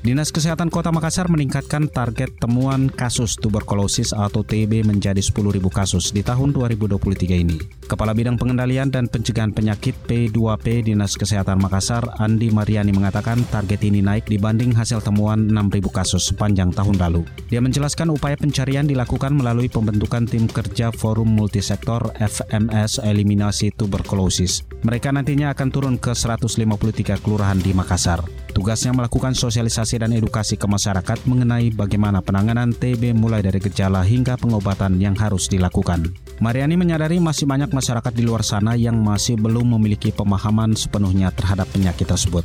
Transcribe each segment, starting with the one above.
Dinas Kesehatan Kota Makassar meningkatkan target temuan kasus tuberkulosis atau TB menjadi 10.000 kasus di tahun 2023 ini. Kepala Bidang Pengendalian dan Pencegahan Penyakit P2P Dinas Kesehatan Makassar, Andi Mariani mengatakan target ini naik dibanding hasil temuan 6.000 kasus sepanjang tahun lalu. Dia menjelaskan upaya pencarian dilakukan melalui pembentukan tim kerja Forum Multisektor FMS Eliminasi Tuberkulosis. Mereka nantinya akan turun ke 153 kelurahan di Makassar. Tugasnya melakukan sosialisasi dan edukasi ke masyarakat mengenai bagaimana penanganan TB mulai dari gejala hingga pengobatan yang harus dilakukan. Mariani menyadari masih banyak masyarakat di luar sana yang masih belum memiliki pemahaman sepenuhnya terhadap penyakit tersebut.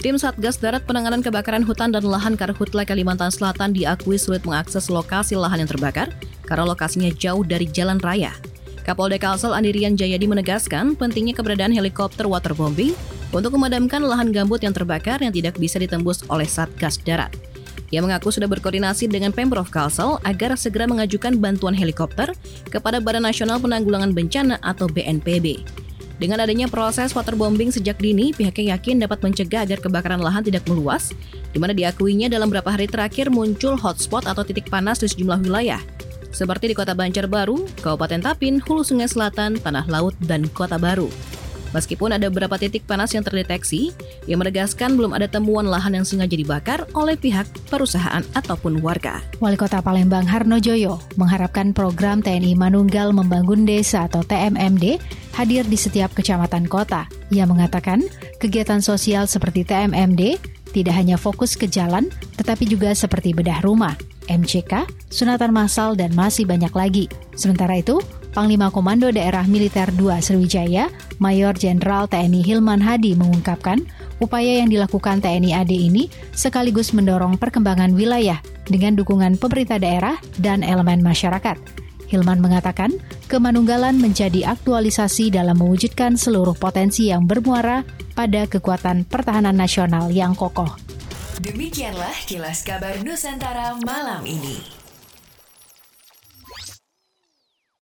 Tim Satgas Darat Penanganan Kebakaran Hutan dan Lahan Karhutla Kalimantan Selatan diakui sulit mengakses lokasi lahan yang terbakar karena lokasinya jauh dari jalan raya. Kapolda Kalsel Andirian Jayadi menegaskan pentingnya keberadaan helikopter waterbombing untuk memadamkan lahan gambut yang terbakar yang tidak bisa ditembus oleh Satgas Darat. Ia mengaku sudah berkoordinasi dengan Pemprov Kalsel agar segera mengajukan bantuan helikopter kepada Badan Nasional Penanggulangan Bencana atau BNPB. Dengan adanya proses waterbombing sejak dini, pihaknya yakin dapat mencegah agar kebakaran lahan tidak meluas, di mana diakuinya dalam beberapa hari terakhir muncul hotspot atau titik panas di sejumlah wilayah, seperti di Kota Banjarbaru, Kabupaten Tapin, Hulu Sungai Selatan, Tanah Laut, dan Kota Baru. Meskipun ada beberapa titik panas yang terdeteksi, ia menegaskan belum ada temuan lahan yang sengaja dibakar oleh pihak perusahaan ataupun warga. Wali Kota Palembang Harno Joyo mengharapkan program TNI Manunggal Membangun Desa atau TMMD hadir di setiap kecamatan kota. Ia mengatakan kegiatan sosial seperti TMMD tidak hanya fokus ke jalan, tetapi juga seperti bedah rumah, MCK, sunatan massal, dan masih banyak lagi. Sementara itu, Panglima Komando Daerah Militer 2 Sriwijaya, Mayor Jenderal TNI Hilman Hadi mengungkapkan, upaya yang dilakukan TNI AD ini sekaligus mendorong perkembangan wilayah dengan dukungan pemerintah daerah dan elemen masyarakat. Hilman mengatakan, kemanunggalan menjadi aktualisasi dalam mewujudkan seluruh potensi yang bermuara pada kekuatan pertahanan nasional yang kokoh. Demikianlah kilas kabar Nusantara malam ini.